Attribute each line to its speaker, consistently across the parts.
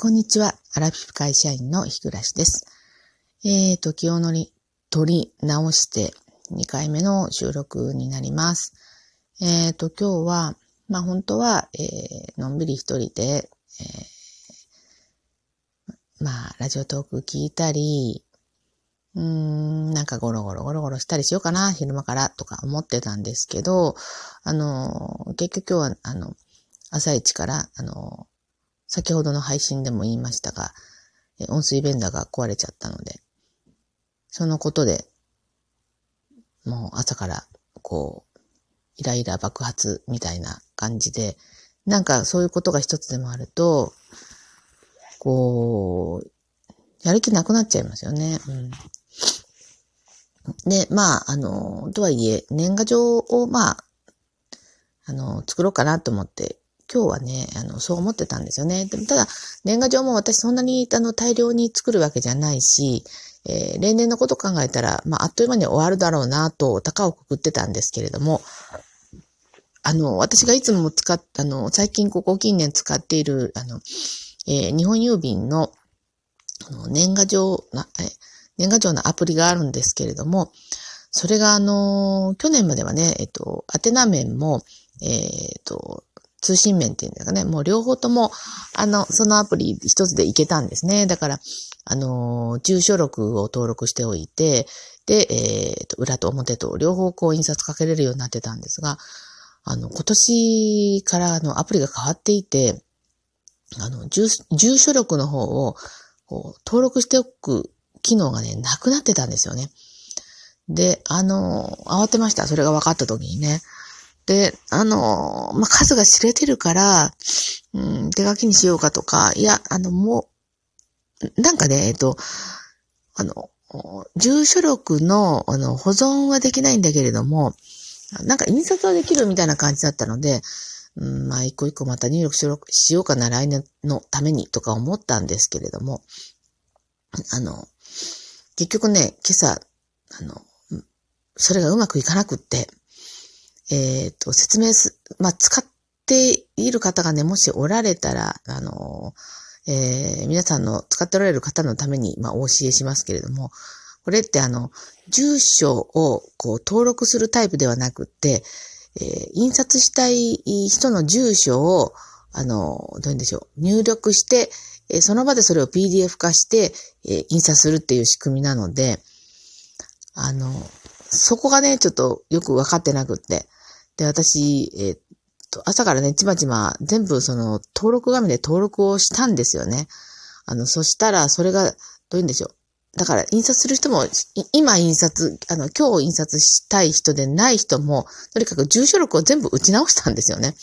Speaker 1: こんにちは。アラフィフ会社員の日暮です。えーと、気を乗り、取り直して2回目の収録になります。えーと、今日は、まあ本当は、えー、のんびり一人で、えー、まあ、ラジオトーク聞いたり、うーん、なんかゴロゴロゴロゴロしたりしようかな、昼間からとか思ってたんですけど、あの、結局今日は、あの、朝一から、あの、先ほどの配信でも言いましたが、温水ベンダーが壊れちゃったので、そのことで、もう朝から、こう、イライラ爆発みたいな感じで、なんかそういうことが一つでもあると、こう、やる気なくなっちゃいますよね。うん。で、まあ、あの、とはいえ、年賀状を、まあ、あの、作ろうかなと思って、今日はね、あの、そう思ってたんですよね。でも、ただ、年賀状も私そんなに、あの、大量に作るわけじゃないし、えー、例年のこと考えたら、まあ、あっという間に終わるだろうな、と、高をくくってたんですけれども、あの、私がいつも使っ、あの、最近ここ近年使っている、あの、えー、日本郵便の、あの、年賀状、え、年賀状のアプリがあるんですけれども、それがあの、去年まではね、えっと、宛名面も、えっと、通信面っていうんですかね、もう両方とも、あの、そのアプリ一つでいけたんですね。だから、あの、住所録を登録しておいて、で、えっ、ー、と、裏と表と両方こう印刷かけれるようになってたんですが、あの、今年からあの、アプリが変わっていて、あの、住住所録の方を、こう、登録しておく機能がね、なくなってたんですよね。で、あの、慌てました。それが分かった時にね。で、あの、まあ、数が知れてるから、うん、手書きにしようかとか、いや、あの、もう、なんかね、えっと、あの、住所録の、あの、保存はできないんだけれども、なんか印刷はできるみたいな感じだったので、うん、まあ、一個一個また入力しようかな、来年のためにとか思ったんですけれども、あの、結局ね、今朝、あの、それがうまくいかなくって、えっ、ー、と、説明す、まあ、使っている方がね、もしおられたら、あの、えー、皆さんの使っておられる方のために、まあ、お教えしますけれども、これってあの、住所をこう登録するタイプではなくて、えー、印刷したい人の住所を、あの、どういうんでしょう、入力して、えー、その場でそれを PDF 化して、えー、印刷するっていう仕組みなので、あの、そこがね、ちょっとよくわかってなくって、で、私、えー、っと、朝からね、ちまちま全部その登録画面で登録をしたんですよね。あの、そしたら、それが、どういうんでしょう。だから、印刷する人も、今印刷、あの、今日印刷したい人でない人も、とにかく住所録を全部打ち直したんですよね。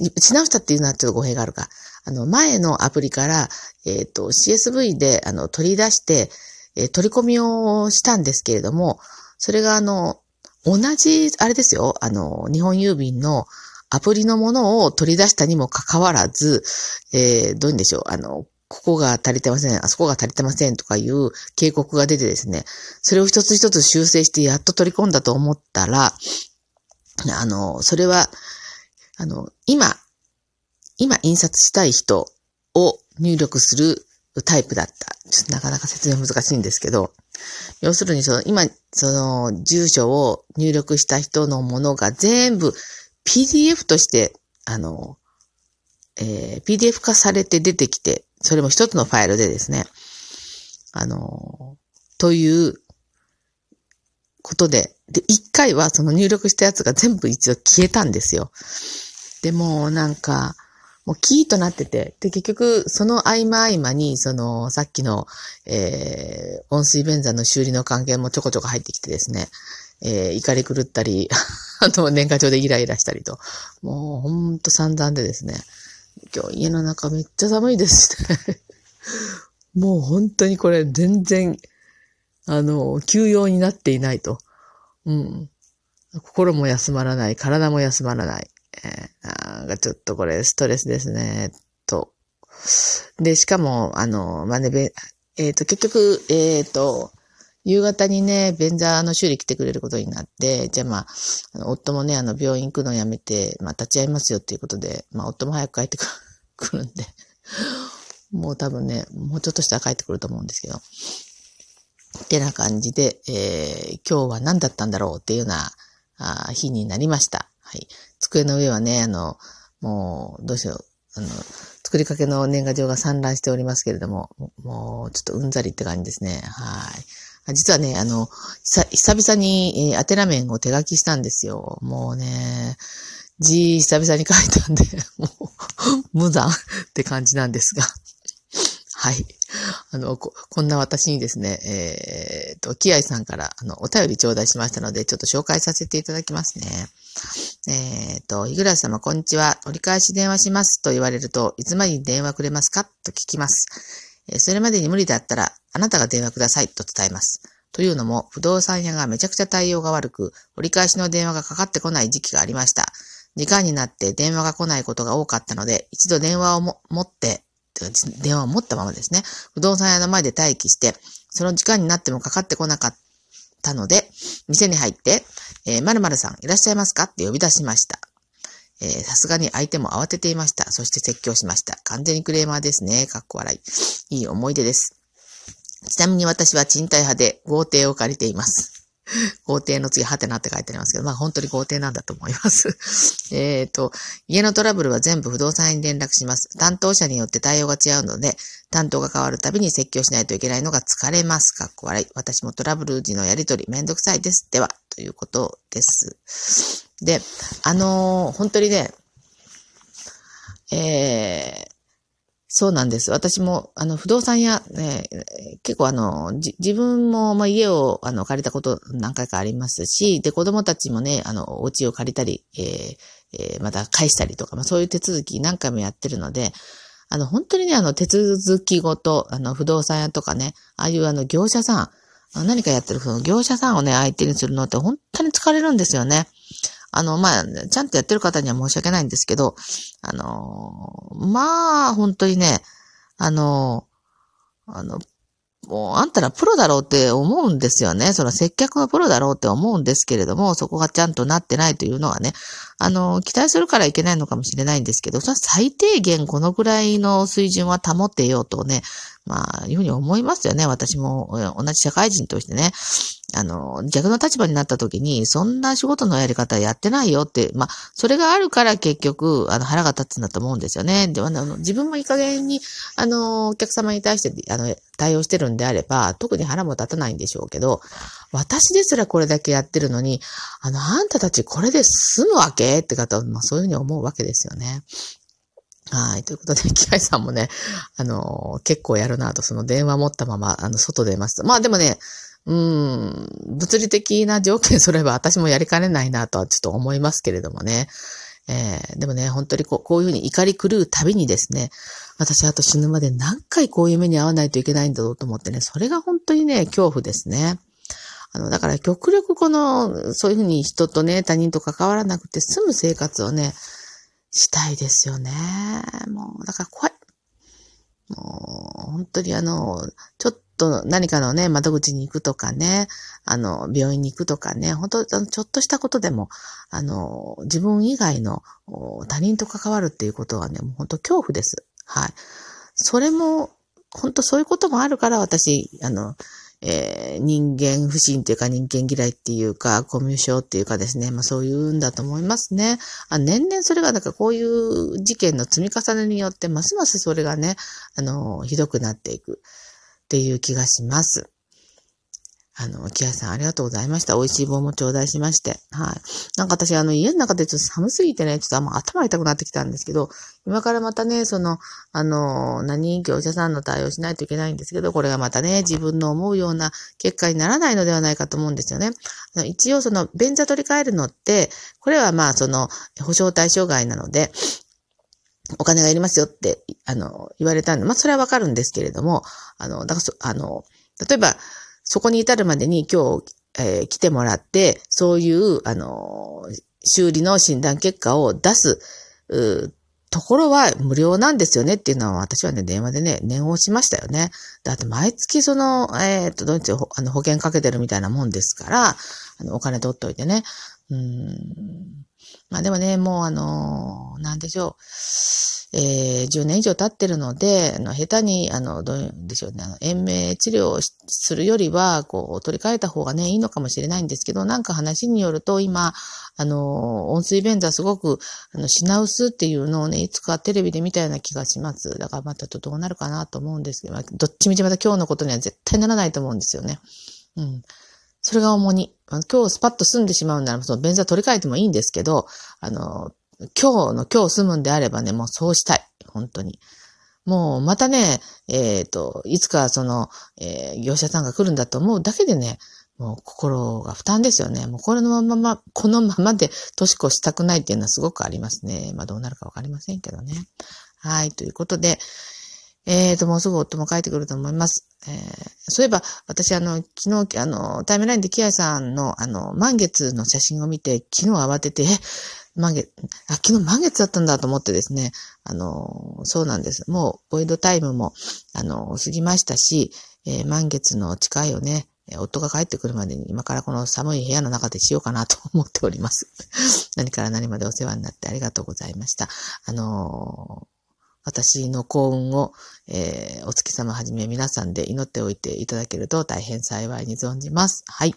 Speaker 1: 打ち直したっていうのはちょっと語弊があるか。あの、前のアプリから、えっ、ー、と、CSV で、あの、取り出して、えー、取り込みをしたんですけれども、それがあの、同じ、あれですよ、あの、日本郵便のアプリのものを取り出したにもかかわらず、えー、どういうんでしょう、あの、ここが足りてません、あそこが足りてませんとかいう警告が出てですね、それを一つ一つ修正してやっと取り込んだと思ったら、あの、それは、あの、今、今印刷したい人を入力するタイプだった。ちょっとなかなか説明難しいんですけど、要するにその、今、その、住所を入力した人のものが全部 PDF として、あの、えー、PDF 化されて出てきて、それも一つのファイルでですね、あの、ということで、で、一回はその入力したやつが全部一度消えたんですよ。でも、なんか、もうキーとなってて、で、結局、その合間合間に、その、さっきの、えー、温水便座の修理の関係もちょこちょこ入ってきてですね、えー、怒り狂ったり、あと、年賀状でイライラしたりと、もう、ほんと散々でですね、今日家の中めっちゃ寒いですしね。もう本当にこれ全然、あの、休養になっていないと。うん。心も休まらない、体も休まらない。えー、なんかちょっとこれストレスですね、と。で、しかも、あの、まあ、ね、えっ、ー、と、結局、えっ、ー、と、夕方にね、便座の修理来てくれることになって、じゃあまあ、夫もね、あの、病院行くのやめて、まあ、立ち会いますよっていうことで、まあ、夫も早く帰ってくる んで、ももう多分ね、もうちょっとしたら帰ってくると思うんですけど。ってな感じで、えー、今日は何だったんだろうっていうようなあ日になりました。はい。机の上はね、あの、もう、どうしよう。あの、作りかけの年賀状が散乱しておりますけれども、もう、ちょっとうんざりって感じですね。はい。実はね、あの、久々に、えー、宛名面を手書きしたんですよ。もうね、字久々に書いたんで、もう、無残って感じなんですが。はい。あの、こ、こんな私にですね、えー、と、キアイさんから、あの、お便り頂戴しましたので、ちょっと紹介させていただきますね。えー、と、日暮様、こんにちは。折り返し電話しますと言われると、いつまでに電話くれますか？と聞きます。えー、それまでに無理だったら、あなたが電話くださいと伝えます。というのも、不動産屋がめちゃくちゃ対応が悪く、折り返しの電話がかかってこない時期がありました。時間になって電話が来ないことが多かったので、一度電話をも持って、電話を持ったままですね、不動産屋の前で待機して、その時間になってもかかってこなかったので、店に入って、えー、〇〇さんいらっしゃいますか？って呼び出しました。え、さすがに相手も慌てていました。そして説教しました。完全にクレーマーですね。かっこ笑い。いい思い出です。ちなみに私は賃貸派で豪邸を借りています。豪邸の次、はてなって書いてありますけど、まあ本当に豪邸なんだと思います。えっと、家のトラブルは全部不動産に連絡します。担当者によって対応が違うので、担当が変わるたびに説教しないといけないのが疲れます。かっこ笑い。私もトラブル時のやりとりめんどくさいです。では、ということです。で、あのー、本当にね、えー、そうなんです。私も、あの、不動産屋、ね、結構あの、自分も、まあ、家を、あの、借りたこと何回かありますし、で、子供たちもね、あの、お家を借りたり、えーえー、また返したりとか、まあ、そういう手続き何回もやってるので、あの、本当にね、あの、手続きごと、あの、不動産屋とかね、ああいうあの、業者さん、何かやってる、その業者さんをね、相手にするのって本当に疲れるんですよね。あの、まあ、ちゃんとやってる方には申し訳ないんですけど、あの、まあ、本当にね、あの、あの、もう、あんたらプロだろうって思うんですよね。その接客のプロだろうって思うんですけれども、そこがちゃんとなってないというのはね、あの、期待するからいけないのかもしれないんですけど、それは最低限このぐらいの水準は保ってようとね、まあ、いうふうに思いますよね。私も同じ社会人としてね。あの、逆の立場になった時に、そんな仕事のやり方やってないよって、まあ、それがあるから結局、あの、腹が立つんだと思うんですよね。で、あの、自分もいい加減に、あの、お客様に対して、あの、対応してるんであれば、特に腹も立たないんでしょうけど、私ですらこれだけやってるのに、あの、あんたたちこれで済むわけって方は、まあ、そういうふうに思うわけですよね。はい。ということで、キアイさんもね、あの、結構やるなと、その電話持ったまま、あの、外出ます。まあでもね、うん、物理的な条件それば私もやりかねないなとはちょっと思いますけれどもね。えー、でもね、本当にこうこういうふうに怒り狂うたびにですね、私あと死ぬまで何回こういう目に遭わないといけないんだろうと思ってね、それが本当にね、恐怖ですね。あの、だから極力この、そういうふうに人とね、他人と関わらなくて済む生活をね、したいですよね。もう、だから怖い。もう、本当にあの、ちょっとと何かのね、窓口に行くとかね、あの、病院に行くとかね、本当ちょっとしたことでも、あの、自分以外の他人と関わるっていうことはね、もう本当恐怖です。はい。それも、本当そういうこともあるから私、あの、えー、人間不信っていうか人間嫌いっていうか、コミュ障っていうかですね、まあそういうんだと思いますね。あ年々それがなんかこういう事件の積み重ねによって、ますますそれがね、あの、ひどくなっていくっていう気がします。あの、キアさんありがとうございました。美味しい棒も頂戴しまして。はい。なんか私、あの、家の中でちょっと寒すぎてね、ちょっとあんま頭痛くなってきたんですけど、今からまたね、その、あの、何、業者さんの対応しないといけないんですけど、これがまたね、自分の思うような結果にならないのではないかと思うんですよね。あの一応、その、便座取り替えるのって、これはまあ、その、保証対象外なので、お金がいりますよって、あの、言われたんで、まあ、それはわかるんですけれども、あの、だから、あの、例えば、そこに至るまでに今日、えー、来てもらって、そういう、あの、修理の診断結果を出す、ところは無料なんですよねっていうのは私はね、電話でね、念をしましたよね。だって毎月その、えっ、と、どういうあの、保険かけてるみたいなもんですから、あの、お金取っといてね。うんまあでもね、もうあのーなんでしょう。えー、10年以上経ってるので、あの、下手に、あの、どううでしょうね、あの、延命治療をするよりは、こう、取り替えた方がね、いいのかもしれないんですけど、なんか話によると、今、あの、温水便座すごく、あの、品薄っていうのをね、いつかテレビで見たような気がします。だからまたとどうなるかなと思うんですけど、どっちみちまた今日のことには絶対ならないと思うんですよね。うん。それが主に。あの今日スパッと済んでしまうなら、その便座取り替えてもいいんですけど、あの、今日の今日住むんであればね、もうそうしたい。本当に。もうまたね、えっ、ー、と、いつかその、えー、業者さんが来るんだと思うだけでね、もう心が負担ですよね。もうこれのまま、このままで年越したくないっていうのはすごくありますね。まあどうなるかわかりませんけどね。はい、ということで、えっ、ー、と、もうすぐ夫も帰ってくると思います。えー、そういえば、私、あの、昨日、あの、タイムラインでキアさんの、あの、満月の写真を見て、昨日慌てて、え、満月、あ、昨日満月だったんだと思ってですね、あの、そうなんです。もう、ボイドタイムも、あの、過ぎましたし、えー、満月の誓いをね、夫が帰ってくるまでに今からこの寒い部屋の中でしようかなと思っております。何から何までお世話になってありがとうございました。あの私の幸運を、えー、お月様はじめ皆さんで祈っておいていただけると大変幸いに存じます。はい。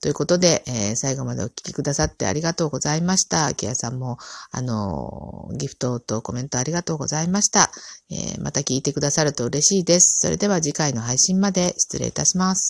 Speaker 1: ということで、えー、最後までお聞きくださってありがとうございました。キアさんも、あのー、ギフトとコメントありがとうございました。えー、また聞いてくださると嬉しいです。それでは次回の配信まで失礼いたします。